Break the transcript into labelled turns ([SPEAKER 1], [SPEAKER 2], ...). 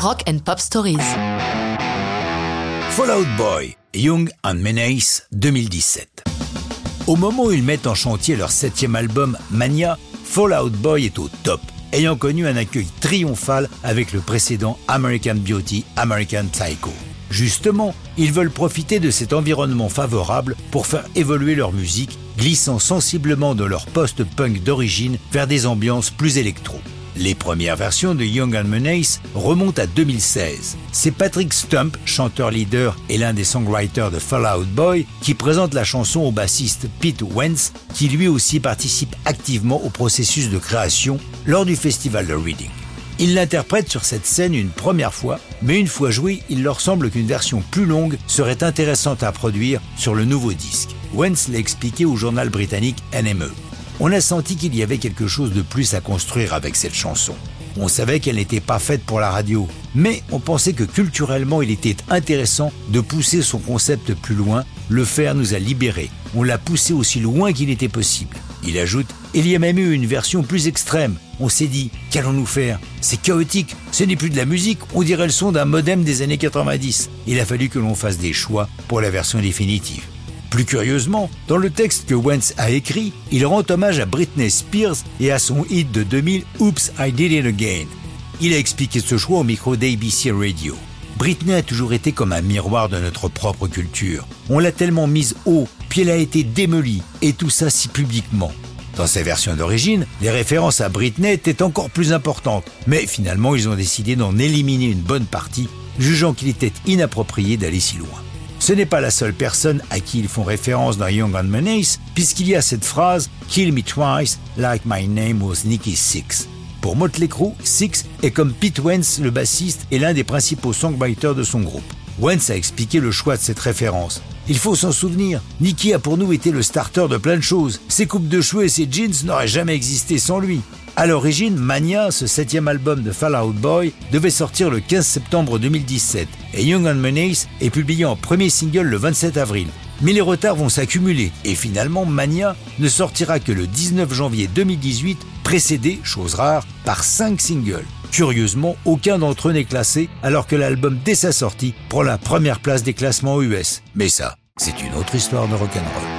[SPEAKER 1] Rock and Pop Stories.
[SPEAKER 2] Fallout Boy, Young and Menace 2017. Au moment où ils mettent en chantier leur septième album, Mania, Fallout Boy est au top, ayant connu un accueil triomphal avec le précédent American Beauty, American Psycho. Justement, ils veulent profiter de cet environnement favorable pour faire évoluer leur musique, glissant sensiblement de leur post-punk d'origine vers des ambiances plus électro. Les premières versions de Young and Menace remontent à 2016. C'est Patrick Stump, chanteur-leader et l'un des songwriters de Fallout Boy, qui présente la chanson au bassiste Pete Wentz, qui lui aussi participe activement au processus de création lors du festival de Reading. Ils l'interprètent sur cette scène une première fois, mais une fois joué, il leur semble qu'une version plus longue serait intéressante à produire sur le nouveau disque. Wentz l'a expliqué au journal britannique NME. On a senti qu'il y avait quelque chose de plus à construire avec cette chanson. On savait qu'elle n'était pas faite pour la radio, mais on pensait que culturellement il était intéressant de pousser son concept plus loin. Le faire nous a libérés. On l'a poussé aussi loin qu'il était possible. Il ajoute Il y a même eu une version plus extrême. On s'est dit Qu'allons-nous faire? C'est chaotique. Ce n'est plus de la musique. On dirait le son d'un modem des années 90. Il a fallu que l'on fasse des choix pour la version définitive. Plus curieusement, dans le texte que Wentz a écrit, il rend hommage à Britney Spears et à son hit de 2000 Oops, I Did It Again. Il a expliqué ce choix au micro d'ABC Radio. Britney a toujours été comme un miroir de notre propre culture. On l'a tellement mise haut, puis elle a été démolie, et tout ça si publiquement. Dans ses versions d'origine, les références à Britney étaient encore plus importantes, mais finalement ils ont décidé d'en éliminer une bonne partie, jugeant qu'il était inapproprié d'aller si loin. Ce n'est pas la seule personne à qui ils font référence dans Young and Menace, puisqu'il y a cette phrase Kill me twice like my name was Nicky Six. Pour Motley Crue, Six est comme Pete Wentz, le bassiste, et l'un des principaux songwriters de son groupe. Wentz a expliqué le choix de cette référence. Il faut s'en souvenir, Nicky a pour nous été le starter de plein de choses. Ses coupes de cheveux et ses jeans n'auraient jamais existé sans lui. À l'origine, Mania, ce septième album de Fallout Boy, devait sortir le 15 septembre 2017 et Young and Menace est publié en premier single le 27 avril. Mais les retards vont s'accumuler et finalement Mania ne sortira que le 19 janvier 2018, précédé, chose rare, par 5 singles. Curieusement, aucun d'entre eux n'est classé alors que l'album dès sa sortie prend la première place des classements US. Mais ça, c'est une autre histoire de rock'n'roll.